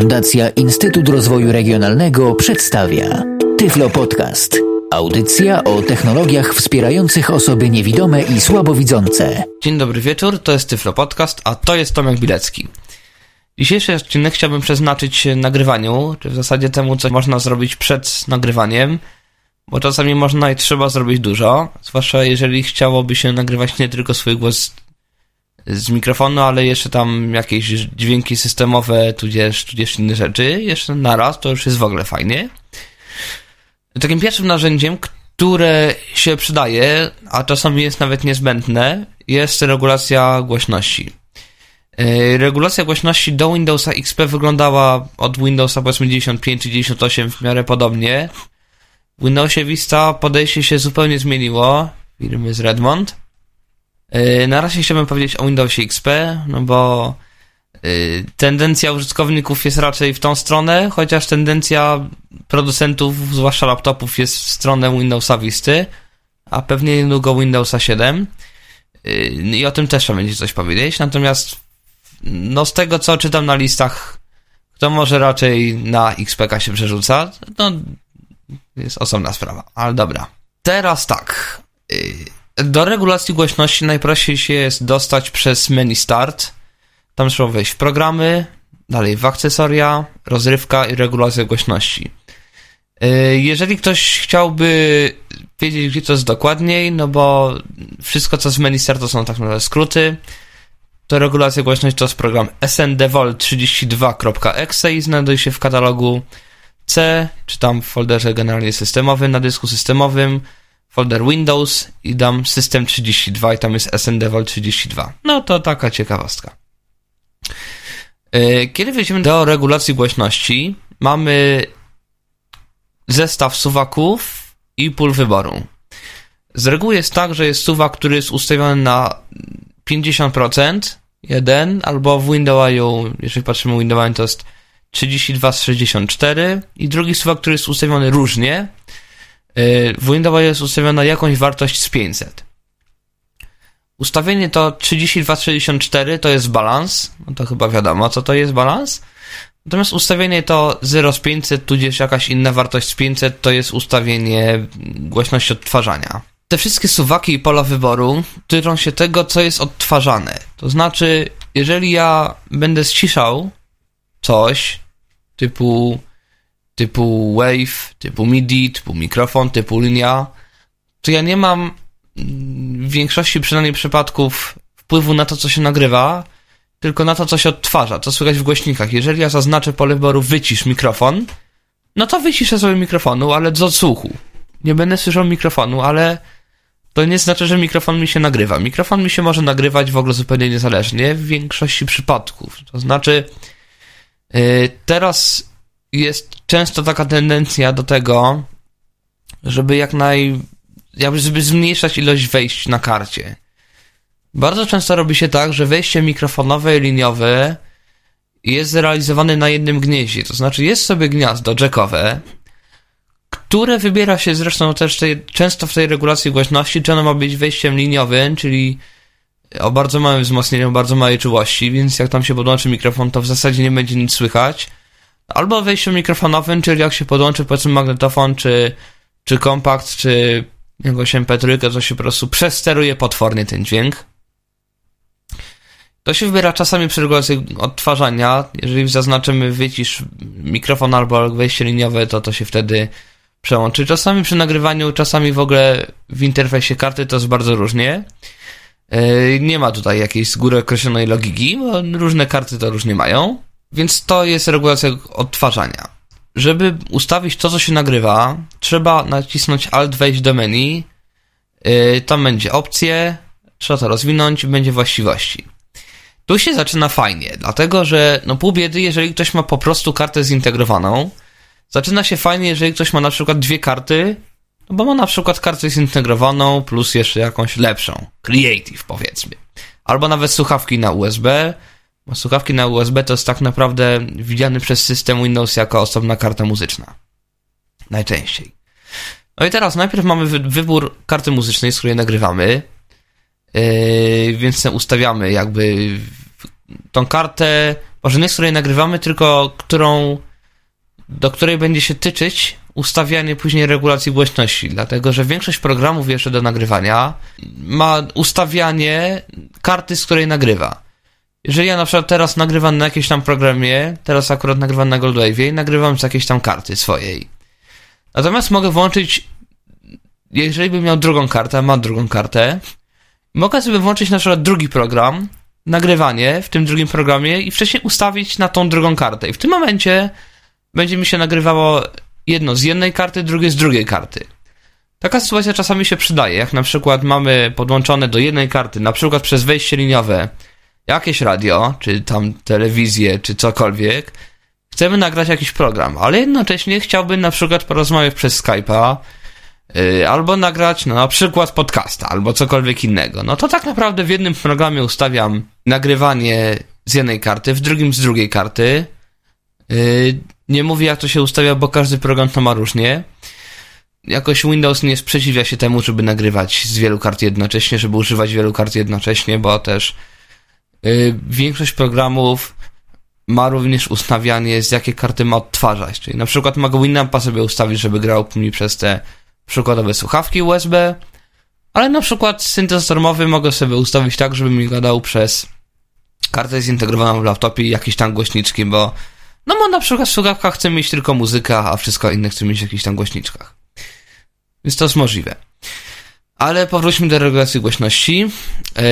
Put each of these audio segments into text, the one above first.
Fundacja Instytut Rozwoju Regionalnego przedstawia Tyflo Podcast. Audycja o technologiach wspierających osoby niewidome i słabowidzące. Dzień dobry wieczór, to jest Tyflo Podcast, a to jest Tomek Bilecki. Dzisiejszy odcinek chciałbym przeznaczyć nagrywaniu, czy w zasadzie temu, co można zrobić przed nagrywaniem, bo czasami można i trzeba zrobić dużo, zwłaszcza jeżeli chciałoby się nagrywać nie tylko swój głos z mikrofonu, ale jeszcze tam jakieś dźwięki systemowe, tudzież, tudzież inne rzeczy, jeszcze naraz, to już jest w ogóle fajnie. Takim pierwszym narzędziem, które się przydaje, a czasami jest nawet niezbędne, jest regulacja głośności. E, regulacja głośności do Windowsa XP wyglądała od Windowsa powiedzmy 95 czy 98 w miarę podobnie. W Windowsie Vista podejście się zupełnie zmieniło, firmy z Redmond. E, na razie chciałbym powiedzieć o Windowsie XP, no bo e, tendencja użytkowników jest raczej w tą stronę, chociaż tendencja producentów, zwłaszcza laptopów, jest w stronę Windowsa Visty, a pewnie niedługo Windowsa 7. E, I o tym też trzeba będzie coś powiedzieć. Natomiast no z tego, co czytam na listach, kto może raczej na XPK się przerzuca, no jest osobna sprawa, ale dobra. Teraz tak. Do regulacji głośności najprościej się jest dostać przez menu Start. Tam trzeba wejść w programy, dalej w akcesoria, rozrywka i regulacja głośności. Y, jeżeli ktoś chciałby wiedzieć, gdzie to jest dokładniej, no bo wszystko, co z menu Start to są tak naprawdę skróty, to regulacja głośności to jest program sndevol32.exe i znajduje się w katalogu C, czy tam w folderze generalnie systemowym, na dysku systemowym, folder Windows i dam System32 i tam jest SNDVOL32. No to taka ciekawostka. E, kiedy wejdziemy do regulacji głośności, mamy zestaw suwaków i pól wyboru. Z reguły jest tak, że jest suwak, który jest ustawiony na 50%, jeden, albo w Windowsu, jeżeli patrzymy w Windowsie, to jest 32 z 64 i drugi suwak, który jest ustawiony różnie, Y, w Windows jest ustawiona jakąś wartość z 500. Ustawienie to 3264 to jest balans, no to chyba wiadomo, co to jest balans. Natomiast ustawienie to 0 z 500, tudzież jakaś inna wartość z 500 to jest ustawienie głośności odtwarzania. Te wszystkie suwaki i pola wyboru dotyczą się tego, co jest odtwarzane. To znaczy, jeżeli ja będę ściszał coś typu typu wave, typu MIDI, typu mikrofon, typu linia, to ja nie mam w większości przynajmniej przypadków wpływu na to, co się nagrywa, tylko na to, co się odtwarza, co słychać w głośnikach. Jeżeli ja zaznaczę pole wyboru wycisz mikrofon, no to wyciszę sobie mikrofonu, ale z odsłuchu. Nie będę słyszał mikrofonu, ale to nie znaczy, że mikrofon mi się nagrywa. Mikrofon mi się może nagrywać w ogóle zupełnie niezależnie w większości przypadków. To znaczy, yy, teraz jest często taka tendencja do tego, żeby jak naj... jakby żeby zmniejszać ilość wejść na karcie. Bardzo często robi się tak, że wejście mikrofonowe i liniowe jest zrealizowane na jednym gnieździe. To znaczy jest sobie gniazdo jackowe, które wybiera się zresztą też tej, często w tej regulacji głośności, czy ono ma być wejściem liniowym, czyli o bardzo małym wzmocnieniu, bardzo małej czułości, więc jak tam się podłączy mikrofon, to w zasadzie nie będzie nic słychać albo wejściem mikrofonowym, czyli jak się podłączy powiedzmy magnetofon, czy, czy kompakt, czy jakąś MP3, to się po prostu przesteruje potwornie ten dźwięk. To się wybiera czasami przy regulacji odtwarzania. Jeżeli zaznaczymy wycisz mikrofon albo wejście liniowe, to to się wtedy przełączy. Czasami przy nagrywaniu, czasami w ogóle w interfejsie karty to jest bardzo różnie. Yy, nie ma tutaj jakiejś z góry określonej logiki, bo różne karty to różnie mają. Więc to jest regulacja odtwarzania. Żeby ustawić to, co się nagrywa, trzeba nacisnąć Alt, wejść do menu. Yy, tam będzie opcje, trzeba to rozwinąć, będzie właściwości. Tu się zaczyna fajnie, dlatego że no pół biedy, jeżeli ktoś ma po prostu kartę zintegrowaną, zaczyna się fajnie, jeżeli ktoś ma na przykład dwie karty, no bo ma na przykład kartę zintegrowaną plus jeszcze jakąś lepszą, Creative powiedzmy. Albo nawet słuchawki na USB, słuchawki na USB to jest tak naprawdę widziany przez system Windows jako osobna karta muzyczna. Najczęściej. No i teraz najpierw mamy wy wybór karty muzycznej, z której nagrywamy. Yy, więc ustawiamy jakby tą kartę, może nie z której nagrywamy, tylko którą, do której będzie się tyczyć ustawianie później regulacji głośności, dlatego że większość programów jeszcze do nagrywania ma ustawianie karty, z której nagrywa. Jeżeli ja na przykład teraz nagrywam na jakimś tam programie, teraz akurat nagrywam na Goldwave'ie i nagrywam z jakiejś tam karty swojej. Natomiast mogę włączyć, jeżeli bym miał drugą kartę, mam drugą kartę, mogę sobie włączyć na przykład drugi program, nagrywanie w tym drugim programie i wcześniej ustawić na tą drugą kartę. I w tym momencie będzie mi się nagrywało jedno z jednej karty, drugie z drugiej karty. Taka sytuacja czasami się przydaje, jak na przykład mamy podłączone do jednej karty, na przykład przez wejście liniowe, jakieś radio, czy tam telewizję, czy cokolwiek, chcemy nagrać jakiś program, ale jednocześnie chciałbym na przykład porozmawiać przez Skype'a, yy, albo nagrać no, na przykład podcasta, albo cokolwiek innego. No to tak naprawdę w jednym programie ustawiam nagrywanie z jednej karty, w drugim z drugiej karty. Yy, nie mówię jak to się ustawia, bo każdy program to ma różnie. Jakoś Windows nie sprzeciwia się temu, żeby nagrywać z wielu kart jednocześnie, żeby używać wielu kart jednocześnie, bo też większość programów ma również ustawianie, z jakie karty ma odtwarzać. Czyli na przykład mogę Winampa sobie ustawić, żeby grał mi przez te przykładowe słuchawki USB, ale na przykład syntezator mowy mogę sobie ustawić tak, żeby mi gadał przez kartę zintegrowaną w laptopie i jakieś tam głośniczki, bo no bo na przykład w słuchawkach chcę mieć tylko muzykę, a wszystko inne chcę mieć w jakichś tam głośniczkach. Więc to jest możliwe. Ale powróćmy do regulacji głośności. E,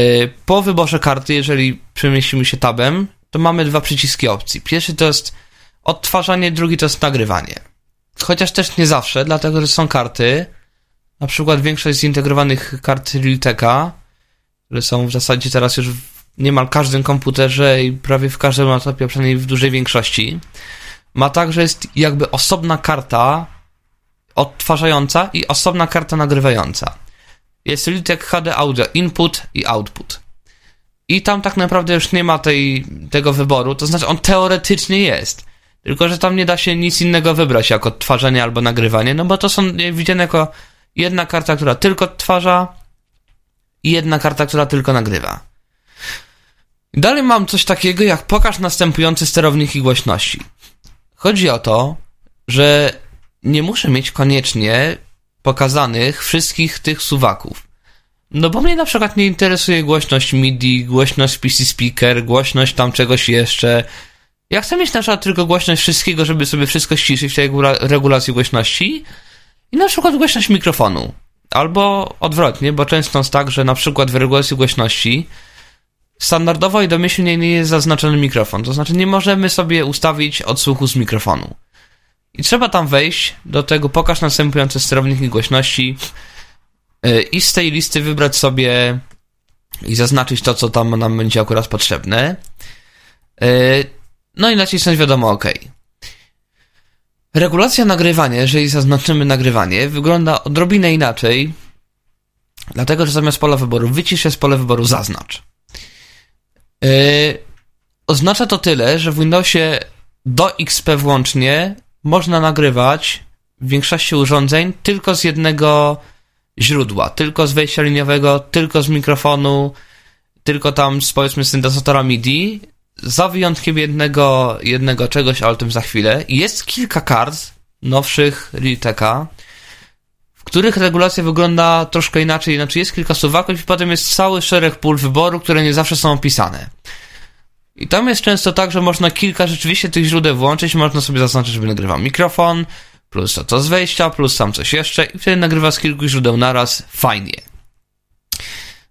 po wyborze karty, jeżeli przemieścimy się tabem, to mamy dwa przyciski opcji. Pierwszy to jest odtwarzanie, drugi to jest nagrywanie. Chociaż też nie zawsze, dlatego że są karty, na przykład większość zintegrowanych kart Realteka, które są w zasadzie teraz już w niemal każdym komputerze i prawie w każdym laptopie, a przynajmniej w dużej większości, ma tak, że jest jakby osobna karta odtwarzająca i osobna karta nagrywająca. Jest Realtek HD Audio Input i Output. I tam tak naprawdę już nie ma tej, tego wyboru, to znaczy on teoretycznie jest. Tylko, że tam nie da się nic innego wybrać, jak odtwarzanie albo nagrywanie, no bo to są widziane jako jedna karta, która tylko odtwarza i jedna karta, która tylko nagrywa. Dalej mam coś takiego jak pokaż następujące sterowniki głośności. Chodzi o to, że nie muszę mieć koniecznie pokazanych wszystkich tych suwaków. No bo mnie na przykład nie interesuje głośność MIDI, głośność PC speaker, głośność tam czegoś jeszcze. Ja chcę mieć na przykład tylko głośność wszystkiego, żeby sobie wszystko ściszyć w tej regulacji głośności i na przykład głośność mikrofonu. Albo odwrotnie, bo często jest tak, że na przykład w regulacji głośności standardowo i domyślnie nie jest zaznaczony mikrofon. To znaczy nie możemy sobie ustawić odsłuchu z mikrofonu. I trzeba tam wejść do tego pokaż następujące sterowniki głośności yy, i z tej listy wybrać sobie i zaznaczyć to, co tam nam będzie akurat potrzebne. Yy, no i nacisnąć wiadomo OK. Regulacja nagrywania, jeżeli zaznaczymy nagrywanie, wygląda odrobinę inaczej, dlatego że zamiast pola wyboru wycisz jest pole wyboru zaznacz. Yy, oznacza to tyle, że w Windowsie do XP włącznie można nagrywać w większości urządzeń tylko z jednego źródła, tylko z wejścia liniowego, tylko z mikrofonu, tylko tam z powiedzmy syntezatora MIDI, za wyjątkiem jednego, jednego czegoś, ale o tym za chwilę. Jest kilka kart nowszych Realteka, w których regulacja wygląda troszkę inaczej. Znaczy jest kilka suwaków i potem jest cały szereg pól wyboru, które nie zawsze są opisane. I tam jest często tak, że można kilka rzeczywiście tych źródeł włączyć, można sobie zaznaczyć, żeby nagrywał mikrofon, plus to, to z wejścia, plus tam coś jeszcze. I wtedy nagrywa z kilku źródeł naraz, fajnie.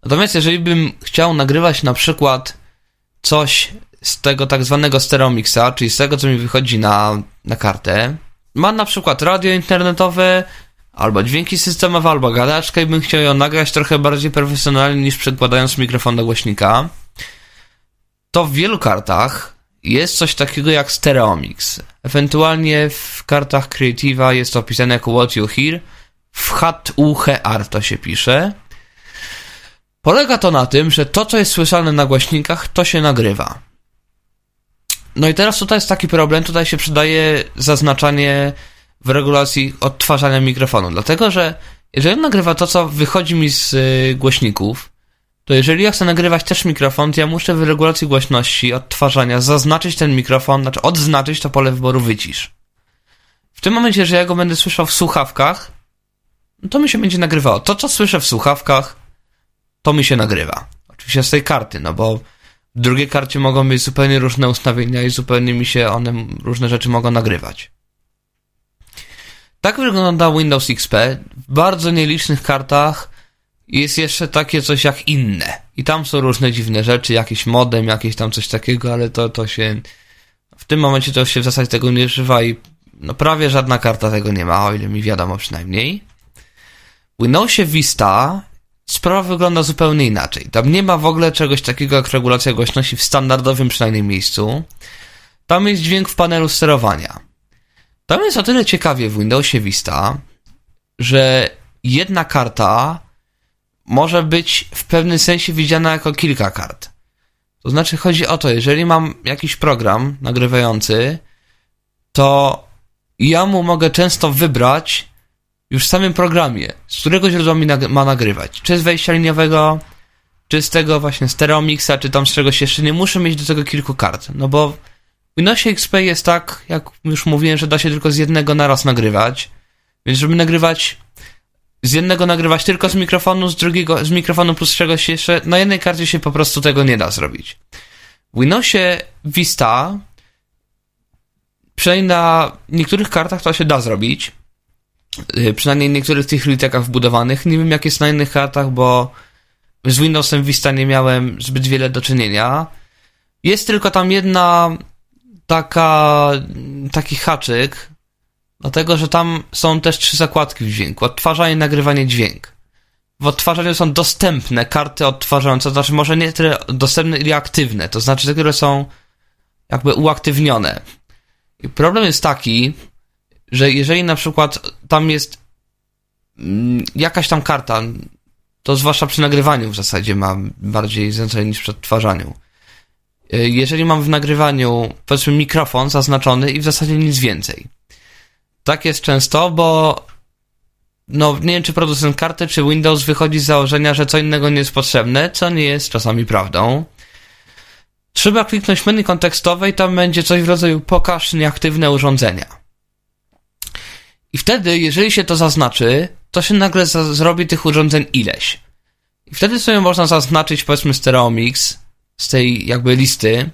Natomiast jeżeli bym chciał nagrywać na przykład coś z tego tak zwanego stereomixa, czyli z tego, co mi wychodzi na, na kartę, mam na przykład radio internetowe, albo dźwięki systemowe, albo gadaczkę i bym chciał ją nagrać trochę bardziej profesjonalnie niż przekładając mikrofon do głośnika, to w wielu kartach jest coś takiego jak stereomix. Ewentualnie w kartach Creative'a jest to opisane jako what you hear. W HUHR to się pisze. Polega to na tym, że to, co jest słyszane na głośnikach, to się nagrywa. No i teraz tutaj jest taki problem, tutaj się przydaje zaznaczanie w regulacji odtwarzania mikrofonu, dlatego że jeżeli nagrywa to, co wychodzi mi z y, głośników, to jeżeli ja chcę nagrywać też mikrofon, to ja muszę w regulacji głośności odtwarzania zaznaczyć ten mikrofon, znaczy odznaczyć to pole wyboru wycisz. W tym momencie, że ja go będę słyszał w słuchawkach, no to mi się będzie nagrywało. To, co słyszę w słuchawkach, to mi się nagrywa. Oczywiście z tej karty, no bo w drugiej karcie mogą być zupełnie różne ustawienia i zupełnie mi się one, różne rzeczy mogą nagrywać. Tak wygląda Windows XP. W bardzo nielicznych kartach jest jeszcze takie coś jak inne. I tam są różne dziwne rzeczy, jakiś modem, jakieś tam coś takiego, ale to, to się... W tym momencie to się w zasadzie tego nie używa i no prawie żadna karta tego nie ma, o ile mi wiadomo przynajmniej. W Windowsie Vista sprawa wygląda zupełnie inaczej. Tam nie ma w ogóle czegoś takiego jak regulacja głośności w standardowym przynajmniej miejscu. Tam jest dźwięk w panelu sterowania. Tam jest o tyle ciekawie w Windowsie Vista, że jedna karta może być w pewnym sensie widziana jako kilka kart. To znaczy chodzi o to, jeżeli mam jakiś program nagrywający, to ja mu mogę często wybrać już w samym programie, z którego źródła mi nag ma nagrywać. Czy z wejścia liniowego, czy z tego właśnie Stereomixa, czy tam z czegoś jeszcze. Nie muszę mieć do tego kilku kart, no bo w Windowsie XP jest tak, jak już mówiłem, że da się tylko z jednego naraz nagrywać. Więc żeby nagrywać z jednego nagrywać tylko z mikrofonu, z drugiego z mikrofonu plus czegoś jeszcze, na jednej karcie się po prostu tego nie da zrobić. W Windowsie Vista przynajmniej na niektórych kartach to się da zrobić. Y, przynajmniej niektórych tych litekach wbudowanych. Nie wiem jak jest na innych kartach, bo z Windowsem Vista nie miałem zbyt wiele do czynienia. Jest tylko tam jedna taka, taki haczyk, dlatego że tam są też trzy zakładki w dźwięku. Odtwarzanie, nagrywanie, dźwięk. W odtwarzaniu są dostępne karty odtwarzające, to znaczy może nie tyle dostępne, ile aktywne, to znaczy te, które są jakby uaktywnione. I problem jest taki, że jeżeli na przykład tam jest mm, jakaś tam karta, to zwłaszcza przy nagrywaniu w zasadzie ma bardziej znaczenie niż przy odtwarzaniu. Y, jeżeli mam w nagrywaniu, powiedzmy, mikrofon zaznaczony i w zasadzie nic więcej. Tak jest często, bo no, nie wiem, czy producent karty, czy Windows wychodzi z założenia, że co innego nie jest potrzebne, co nie jest czasami prawdą. Trzeba kliknąć menu kontekstowe i tam będzie coś w rodzaju pokaż nieaktywne urządzenia. I wtedy, jeżeli się to zaznaczy, to się nagle zrobi tych urządzeń ileś. I wtedy sobie można zaznaczyć, powiedzmy, Stereo Mix z tej jakby listy.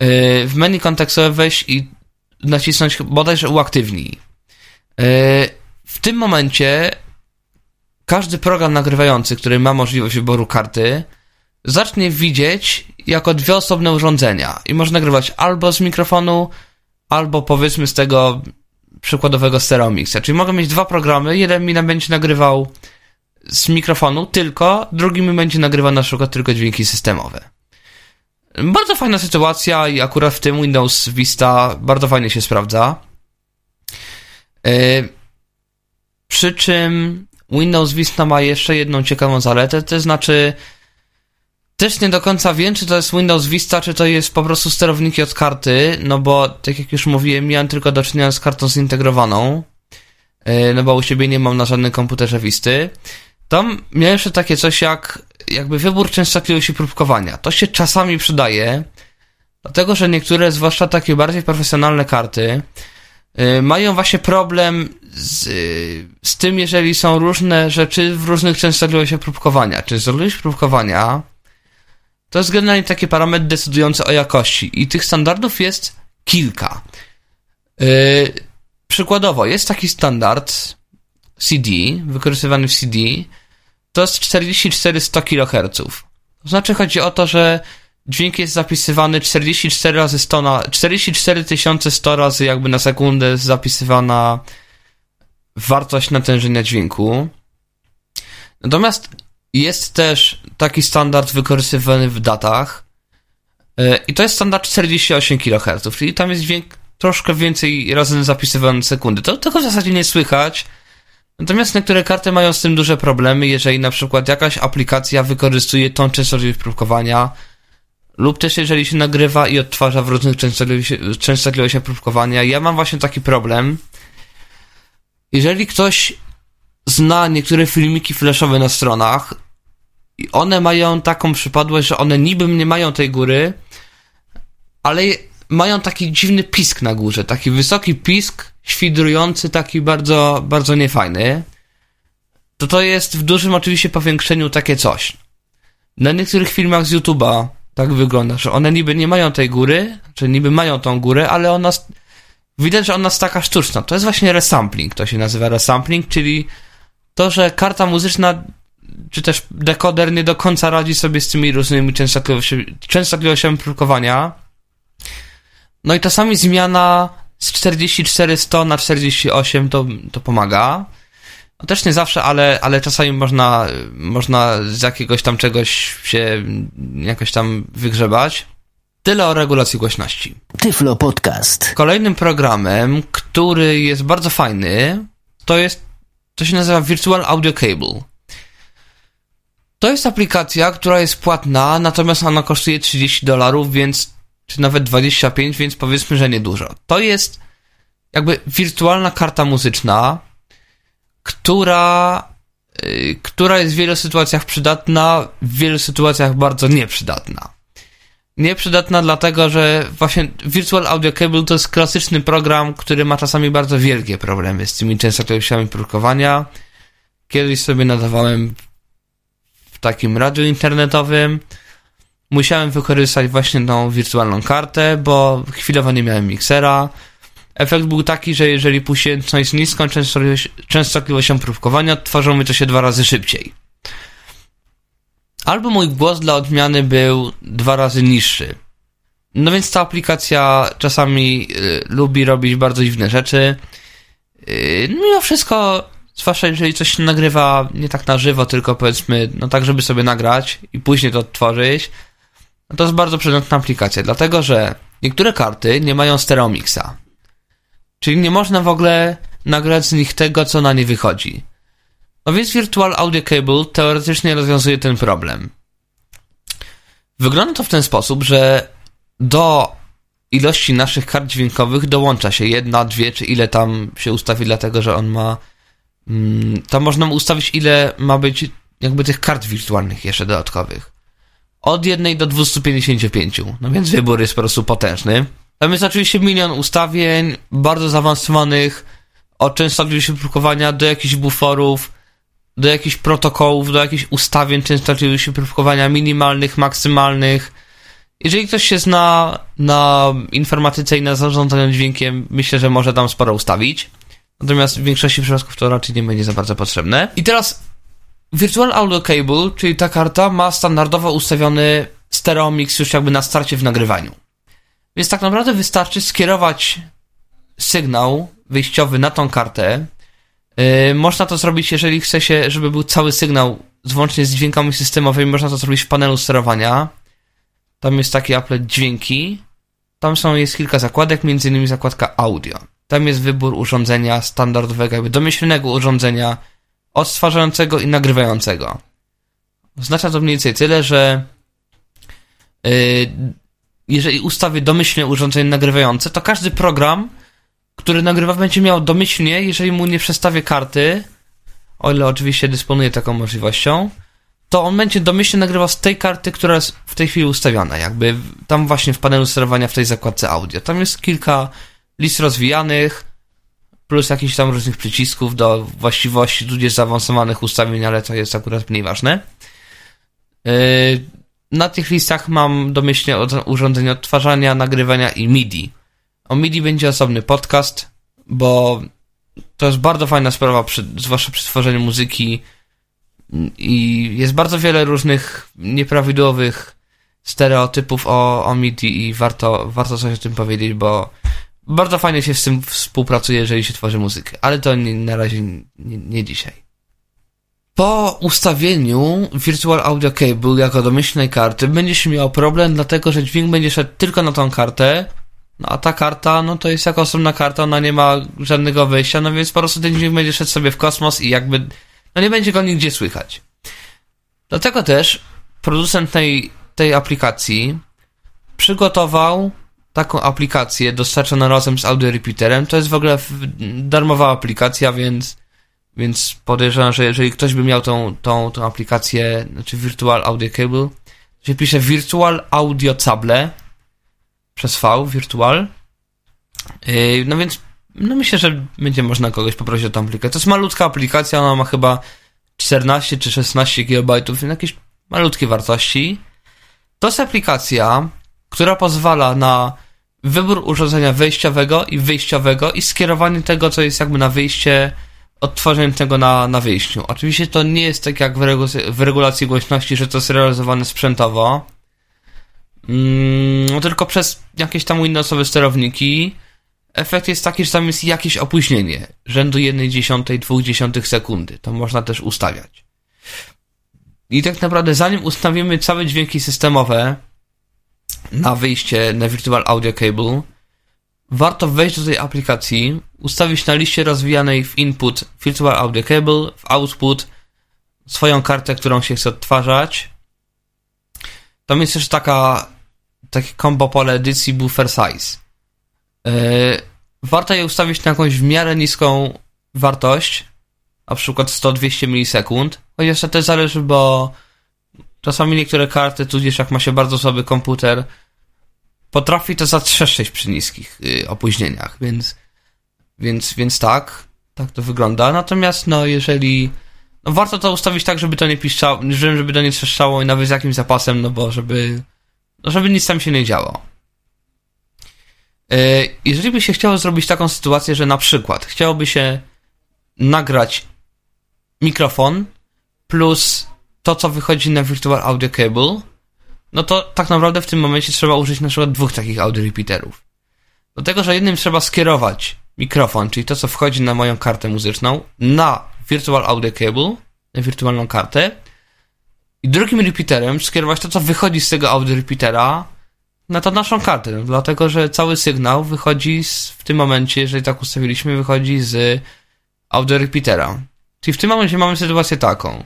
Yy, w menu kontekstowe weź i nacisnąć bodajże uaktywnij. Yy, w tym momencie każdy program nagrywający, który ma możliwość wyboru karty, zacznie widzieć jako dwie osobne urządzenia i można nagrywać albo z mikrofonu, albo powiedzmy z tego przykładowego stereomixa. Czyli mogę mieć dwa programy, jeden mi będzie nagrywał z mikrofonu tylko, drugi mi będzie nagrywał na przykład tylko dźwięki systemowe. Bardzo fajna sytuacja i akurat w tym Windows Vista bardzo fajnie się sprawdza. Yy, przy czym Windows Vista ma jeszcze jedną ciekawą zaletę, to znaczy też nie do końca wiem, czy to jest Windows Vista, czy to jest po prostu sterowniki od karty, no bo, tak jak już mówiłem, miałem tylko do czynienia z kartą zintegrowaną, e, no bo u siebie nie mam na żadnym komputerze Visty. Tam miałem jeszcze takie coś jak, jakby wybór częstotliwości próbkowania. To się czasami przydaje, dlatego, że niektóre, zwłaszcza takie bardziej profesjonalne karty, e, mają właśnie problem z, z tym, jeżeli są różne rzeczy w różnych częstotliwościach próbkowania. Częstotliwość próbkowania to jest generalnie taki parametr decydujący o jakości i tych standardów jest kilka. Yy, przykładowo, jest taki standard CD, wykorzystywany w CD, to jest 44-100 kHz. To znaczy chodzi o to, że dźwięk jest zapisywany 44 razy 100 na, 44 100 razy jakby na sekundę zapisywana wartość natężenia dźwięku. Natomiast jest też taki standard wykorzystywany w datach e, i to jest standard 48 kHz, czyli tam jest dźwięk troszkę więcej razy zapisywany na sekundy. To tego w zasadzie nie słychać. Natomiast niektóre karty mają z tym duże problemy, jeżeli na przykład jakaś aplikacja wykorzystuje tą częstotliwość próbkowania, lub też jeżeli się nagrywa i odtwarza w różnych częstotliwościach próbkowania. Ja mam właśnie taki problem. Jeżeli ktoś zna niektóre filmiki flashowe na stronach, I one mają taką przypadłość, że one niby nie mają tej góry, ale mają taki dziwny pisk na górze, taki wysoki pisk, świdrujący, taki bardzo, bardzo niefajny. To to jest w dużym oczywiście powiększeniu takie coś. Na niektórych filmach z YouTube'a tak wygląda, że one niby nie mają tej góry, czy niby mają tą górę, ale ona, widać, że ona jest taka sztuczna. To jest właśnie resampling, to się nazywa resampling, czyli to, że karta muzyczna czy też dekoder nie do końca radzi sobie z tymi różnymi częstotliwościami, częstotliwościami. No i czasami zmiana z 4400 na 48 to, to pomaga. No też nie zawsze, ale, ale czasami można, można z jakiegoś tam czegoś się jakoś tam wygrzebać. Tyle o regulacji głośności. Tyflo Podcast. Kolejnym programem, który jest bardzo fajny, to jest, to się nazywa Virtual Audio Cable. To jest aplikacja, która jest płatna, natomiast ona kosztuje 30 dolarów, więc, czy nawet 25, więc powiedzmy, że niedużo. To jest jakby wirtualna karta muzyczna, która, yy, która jest w wielu sytuacjach przydatna, w wielu sytuacjach bardzo nieprzydatna. Nieprzydatna dlatego, że właśnie Virtual Audio Cable to jest klasyczny program, który ma czasami bardzo wielkie problemy z tymi częstotliwościami próbkowania. Kiedyś sobie nadawałem w takim radiu internetowym. Musiałem wykorzystać właśnie tą wirtualną kartę, bo chwilowo nie miałem miksera. Efekt był taki, że jeżeli puściłem coś z niską częstotliwością próbkowania, tworzyło mi to się dwa razy szybciej. Albo mój głos dla odmiany był dwa razy niższy. No więc ta aplikacja czasami y, lubi robić bardzo dziwne rzeczy. Y, mimo wszystko, zwłaszcza jeżeli coś się nagrywa nie tak na żywo, tylko powiedzmy, no tak, żeby sobie nagrać i później to odtworzyć, no to jest bardzo przydatna aplikacja, dlatego że niektóre karty nie mają stereomixa. Czyli nie można w ogóle nagrać z nich tego, co na nie wychodzi. No więc Virtual Audio Cable teoretycznie rozwiązuje ten problem. Wygląda to w ten sposób, że do ilości naszych kart dźwiękowych dołącza się jedna, dwie, czy ile tam się ustawi, dlatego że on ma. Mm, tam można ustawić, ile ma być jakby tych kart wirtualnych jeszcze dodatkowych. Od jednej do 255. No więc wybór jest po prostu potężny. Tam jest oczywiście milion ustawień, bardzo zaawansowanych, od częstotliwości próbkowania do jakichś buforów, do jakichś protokołów, do jakichś ustawień częstotliwości próbkowania minimalnych, maksymalnych. Jeżeli ktoś się zna na informatyce i na zarządzaniu dźwiękiem, myślę, że może tam sporo ustawić. Natomiast w większości przypadków to raczej nie będzie za bardzo potrzebne. I teraz Virtual Audio Cable, czyli ta karta, ma standardowo ustawiony stereo mix już jakby na starcie w nagrywaniu. Więc tak naprawdę wystarczy skierować sygnał wyjściowy na tą kartę. Yy, można to zrobić, jeżeli chce się, żeby był cały sygnał włącznie z dźwiękami systemowymi, można to zrobić w panelu sterowania. Tam jest taki applet dźwięki. Tam są, jest kilka zakładek, między innymi zakładka audio. Tam jest wybór urządzenia standardowego, jakby domyślnego urządzenia odtwarzającego i nagrywającego. Oznacza to mniej więcej tyle, że yy, jeżeli ustawię domyślnie urządzenie nagrywające, to każdy program, który nagrywa, będzie miał domyślnie, jeżeli mu nie przestawię karty, o ile oczywiście dysponuje taką możliwością, to on będzie domyślnie nagrywał z tej karty, która jest w tej chwili ustawiona, jakby tam właśnie w panelu sterowania w tej zakładce audio. Tam jest kilka list rozwijanych, plus jakichś tam różnych przycisków do właściwości, tudzież zaawansowanych ustawień, ale to jest akurat mniej ważne. Yy, na tych listach mam domyślnie urządzenie odtwarzania, nagrywania i MIDI. O MIDI będzie osobny podcast, bo to jest bardzo fajna sprawa, zwłaszcza przy tworzeniu muzyki i jest bardzo wiele różnych nieprawidłowych stereotypów o, o MIDI i warto, warto coś o tym powiedzieć, bo bardzo fajnie się z tym współpracuje, jeżeli się tworzy muzykę, ale to nie, na razie nie, nie dzisiaj. Po ustawieniu Virtual Audio Cable jako domyślnej karty będziesz miał problem, dlatego że dźwięk będzie szedł tylko na tą kartę, no a ta karta, no to jest jako osobna karta, ona nie ma żadnego wyjścia, no więc po prostu ten dźwięk będzie szedł sobie w kosmos i jakby, no nie będzie go nigdzie słychać. Dlatego też producent tej, tej aplikacji przygotował taką aplikację dostarczoną razem z audio repeaterem. To jest w ogóle darmowa aplikacja, więc Więc podejrzewam, że jeżeli ktoś by miał tą, tą, tą aplikację, znaczy Virtual Audio Cable, to się pisze Virtual Audio Cable przez V, Virtual. Yy, no więc, no myślę, że będzie można kogoś poprosić o tą aplikację. To jest malutka aplikacja, ona ma chyba 14 czy 16 GB, jakieś malutkie wartości. To jest aplikacja, która pozwala na wybór urządzenia wejściowego i wyjściowego i skierowanie tego, co jest jakby na wyjście, odtworzenie tego na, na wyjściu. Oczywiście to nie jest tak jak w, regu w regulacji głośności, że to jest realizowane sprzętowo, mm, tylko przez jakieś tam Windowsowe sterowniki. Efekt jest taki, że tam jest jakieś opóźnienie, rzędu 1,2 sekundy. To można też ustawiać. I tak naprawdę, zanim ustawimy całe dźwięki systemowe, na wyjście na Virtual Audio Cable, warto wejść do tej aplikacji, ustawić na liście rozwijanej w input Virtual Audio Cable, w output swoją kartę, którą się chce odtwarzać. Tam jest też taka takie combo pole edycji buffer size. Yy, warto je ustawić na jakąś w miarę niską wartość, na przykład 100-200 milisekund, chociaż to też zależy, bo czasami niektóre karty, tudzież jak ma się bardzo słaby komputer, potrafi to zatrzeszczeć przy niskich y, opóźnieniach, więc, więc, więc tak, tak to wygląda. Natomiast, no, jeżeli, no, warto to ustawić tak, żeby to nie piszczało, żeby to nie trzeszczało i nawet z jakimś zapasem, no bo żeby, no, żeby nic tam się nie działo. Y, jeżeli by się chciało zrobić taką sytuację, że na przykład chciałoby się nagrać mikrofon plus to, co wychodzi na Virtual Audio Cable, no to tak naprawdę w tym momencie trzeba użyć na przykład dwóch takich audio repeaterów. Do tego, że jednym trzeba skierować mikrofon, czyli to, co wchodzi na moją kartę muzyczną, na Virtual Audio Cable, na wirtualną kartę, i drugim repeaterem skierować to, co wychodzi z tego audio repeatera na tą naszą kartę, dlatego, że cały sygnał wychodzi z, w tym momencie, jeżeli tak ustawiliśmy, wychodzi z audio repeatera. Czyli w tym momencie mamy sytuację taką.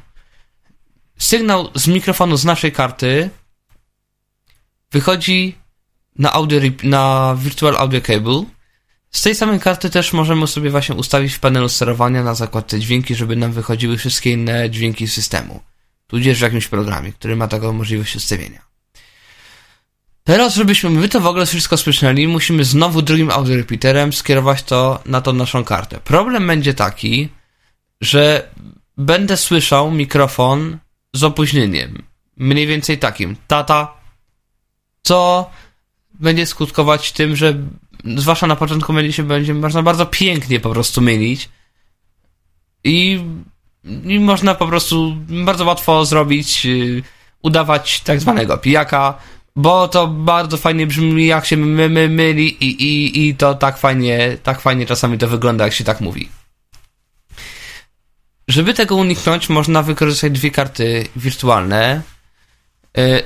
Sygnał z mikrofonu z naszej karty wychodzi na, audio, na Virtual Audio Cable. Z tej samej karty też możemy sobie właśnie ustawić w panelu sterowania na zakładce dźwięki, żeby nam wychodziły wszystkie inne dźwięki systemu. Tudzież w jakimś programie, który ma taką możliwość ustawienia. Teraz, żebyśmy my to w ogóle wszystko sprzyczynili, musimy znowu drugim audio repeaterem skierować to na tą naszą kartę. Problem będzie taki, że będę słyszał mikrofon z opóźnieniem. Mniej więcej takim. Tata, co będzie skutkować tym, że zwłaszcza na początku będzie się będzie można bardzo pięknie po prostu mylić i, i można po prostu bardzo łatwo zrobić, yy, udawać tak zwanego pijaka, bo to bardzo fajnie brzmi, jak się my, my, myli i, i, i to tak fajnie, tak fajnie czasami to wygląda, jak się tak mówi. Żeby tego uniknąć, można wykorzystać dwie karty wirtualne. Yy,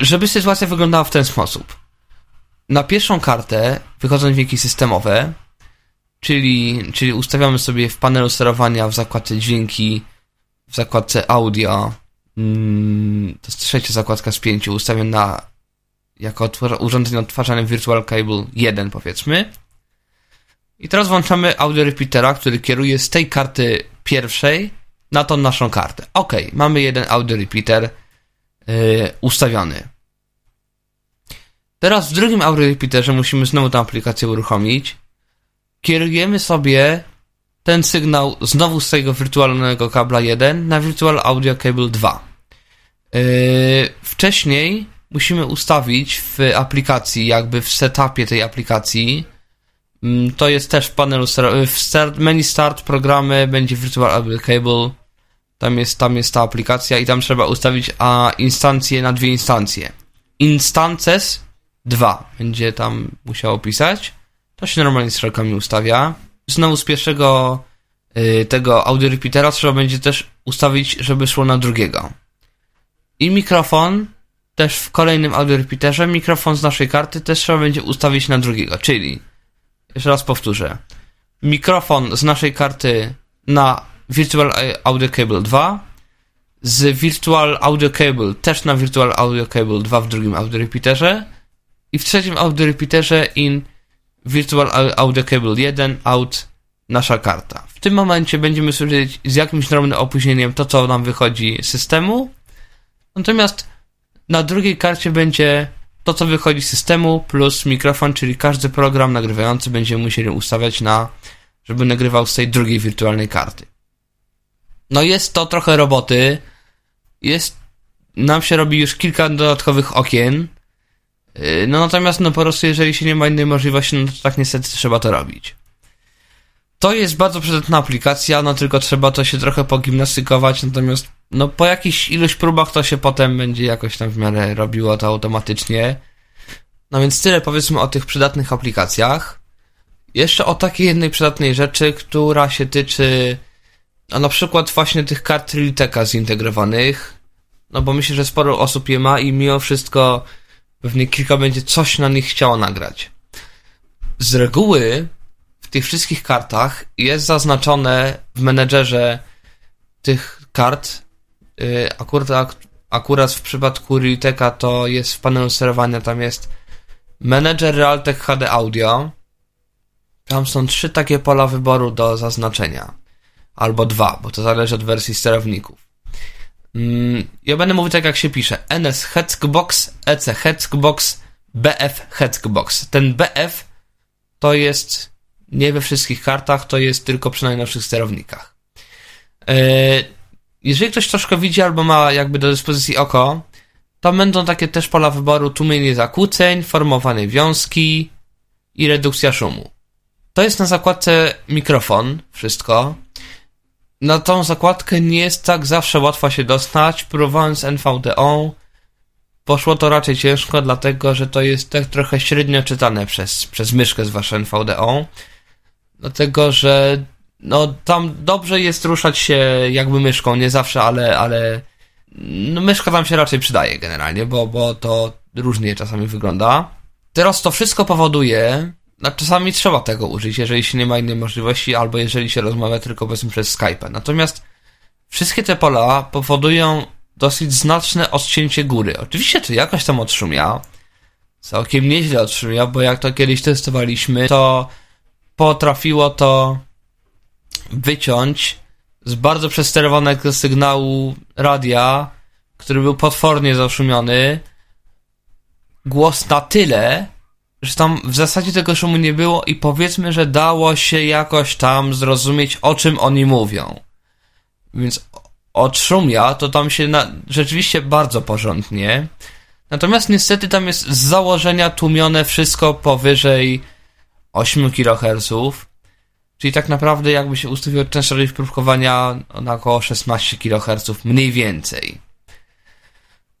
żeby sytuacja wyglądała w ten sposób. Na pierwszą kartę wychodzą dźwięki systemowe, czyli, czyli ustawiamy sobie w panelu sterowania w zakładce dźwięki, w zakładce audio, mm, to jest trzecia zakładka z pięciu, ustawiam na jako urządzenie odtwarzane Virtual Cable 1 powiedzmy. I teraz włączamy audio repeatera, który kieruje z tej karty pierwszej na tą naszą kartę. Ok, mamy jeden audio repeater, yy, ustawiony. Teraz w drugim audio repeaterze musimy znowu tę aplikację uruchomić. Kierujemy sobie ten sygnał znowu z tego wirtualnego kabla 1 na Virtual Audio Cable 2. Yy, wcześniej musimy ustawić w aplikacji, jakby w setupie tej aplikacji, to jest też w panelu, w start, menu start programy będzie Virtual Audio Cable tam jest, tam jest ta aplikacja i tam trzeba ustawić a instancje na dwie instancje. Instances 2 będzie tam musiało pisać. To się normalnie strzałkami ustawia. Znowu z pierwszego y, tego audio repeatera trzeba będzie też ustawić, żeby szło na drugiego. I mikrofon też w kolejnym audio repeaterze, mikrofon z naszej karty też trzeba będzie ustawić na drugiego, czyli jeszcze raz powtórzę. Mikrofon z naszej karty na Virtual Audio Cable 2, z Virtual Audio Cable też na Virtual Audio Cable 2 w drugim audio repeaterze i w trzecim audio repeaterze in Virtual Audio Cable 1 out nasza karta. W tym momencie będziemy słyszeć z jakimś drobnym opóźnieniem to, co nam wychodzi z systemu, natomiast na drugiej karcie będzie to, co wychodzi z systemu plus mikrofon, czyli każdy program nagrywający będziemy musieli ustawiać na, żeby nagrywał z tej drugiej wirtualnej karty. No jest to trochę roboty, jest, nam się robi już kilka dodatkowych okien, yy, no natomiast no po prostu jeżeli się nie ma innej możliwości, no to tak niestety trzeba to robić. To jest bardzo przydatna aplikacja, no tylko trzeba to się trochę pogimnastykować, natomiast no po jakichś iluś próbach to się potem będzie jakoś tam w miarę robiło to automatycznie. No więc tyle powiedzmy o tych przydatnych aplikacjach. Jeszcze o takiej jednej przydatnej rzeczy, która się tyczy a na przykład właśnie tych kart Realteka zintegrowanych. No bo myślę, że sporo osób je ma i mimo wszystko pewnie kilka będzie coś na nich chciało nagrać. Z reguły w tych wszystkich kartach jest zaznaczone w menedżerze tych kart, akurat, akurat w przypadku Realteka to jest w panelu sterowania, tam jest menedżer Realtek HD Audio. Tam są trzy takie pola wyboru do zaznaczenia. Albo dwa, bo to zależy od wersji sterowników. Mm, ja będę mówić tak jak się pisze. NS Hetzbox, EC Hetzbox, BF Hetzbox. Ten BF to jest nie we wszystkich kartach, to jest tylko przy najnowszych sterownikach. Jeżeli ktoś troszkę widzi albo ma jakby do dyspozycji oko, to będą takie też pola wyboru tłumienie zakłóceń, formowane wiązki i redukcja szumu. To jest na zakładce mikrofon, wszystko. Na tą zakładkę nie jest tak zawsze łatwo się dostać. Próbowałem z NVDO, poszło to raczej ciężko, dlatego że to jest tak trochę średnio czytane przez, przez myszkę z wasze NVDO. Dlatego, że no tam dobrze jest ruszać się jakby myszką, nie zawsze, ale, ale no myszka tam się raczej przydaje generalnie, bo, bo to różnie czasami wygląda. Teraz to wszystko powoduje, no czasami trzeba tego użyć, jeżeli się nie ma innej możliwości, albo jeżeli się rozmawia tylko powiedzmy przez Skype. Natomiast wszystkie te pola powodują dosyć znaczne odcięcie góry. Oczywiście to jakoś tam odszumia, całkiem nieźle odszumia, bo jak to kiedyś testowaliśmy, to potrafiło to wyciąć z bardzo przesterowanego sygnału radia, który był potwornie zaszumiony, głos na tyle, że tam w zasadzie tego szumu nie było i powiedzmy, że dało się jakoś tam zrozumieć, o czym oni mówią. Więc od szumia to tam się na, rzeczywiście bardzo porządnie. Natomiast niestety tam jest z założenia tłumione wszystko powyżej 8 kHz. Czyli tak naprawdę jakby się ustawiło częstotliwość próbkowania na około 16 kHz mniej więcej.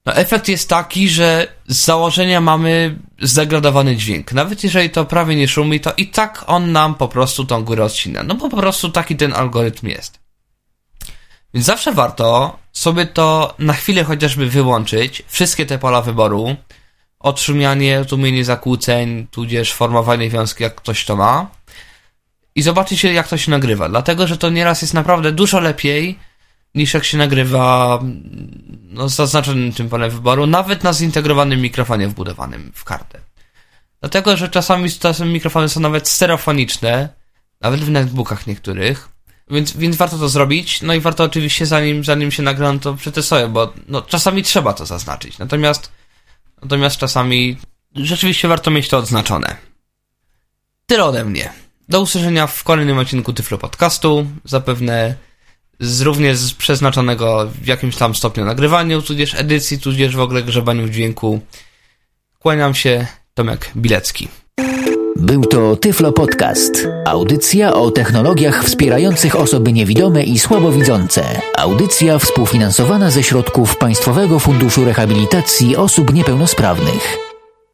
No efekt jest taki, że z założenia mamy zdegradowany dźwięk. Nawet jeżeli to prawie nie szumi, to i tak on nam po prostu tą górę odcina. No bo po prostu taki ten algorytm jest. Więc zawsze warto sobie to na chwilę chociażby wyłączyć, wszystkie te pola wyboru, odszumianie, tłumienie zakłóceń, tudzież formowanie wiązki, jak ktoś to ma, i zobaczyć jak to się nagrywa. Dlatego, że to nieraz jest naprawdę dużo lepiej, niż jak się nagrywa no, z zaznaczonym tym polem wyboru, nawet na zintegrowanym mikrofonie wbudowanym w kartę. Dlatego, że czasami, czasem mikrofony są nawet stereofoniczne, nawet w netbookach niektórych, więc, więc warto to zrobić. No i warto oczywiście, zanim, zanim się nagra, no to przetestuję, bo no, czasami trzeba to zaznaczyć. Natomiast, natomiast czasami rzeczywiście warto mieć to odznaczone. Tyle ode mnie. Do usłyszenia w kolejnym odcinku Tyflo Podcastu. Zapewne z również przeznaczonego w jakimś tam stopniu nagrywaniu, tudzież edycji, tudzież w ogóle grzebaniu w dźwięku. Kłaniam się, Tomek Bilecki. Był to Tyflo Podcast. Audycja o technologiach wspierających osoby niewidome i słabowidzące. Audycja współfinansowana ze środków Państwowego Funduszu Rehabilitacji Osób Niepełnosprawnych.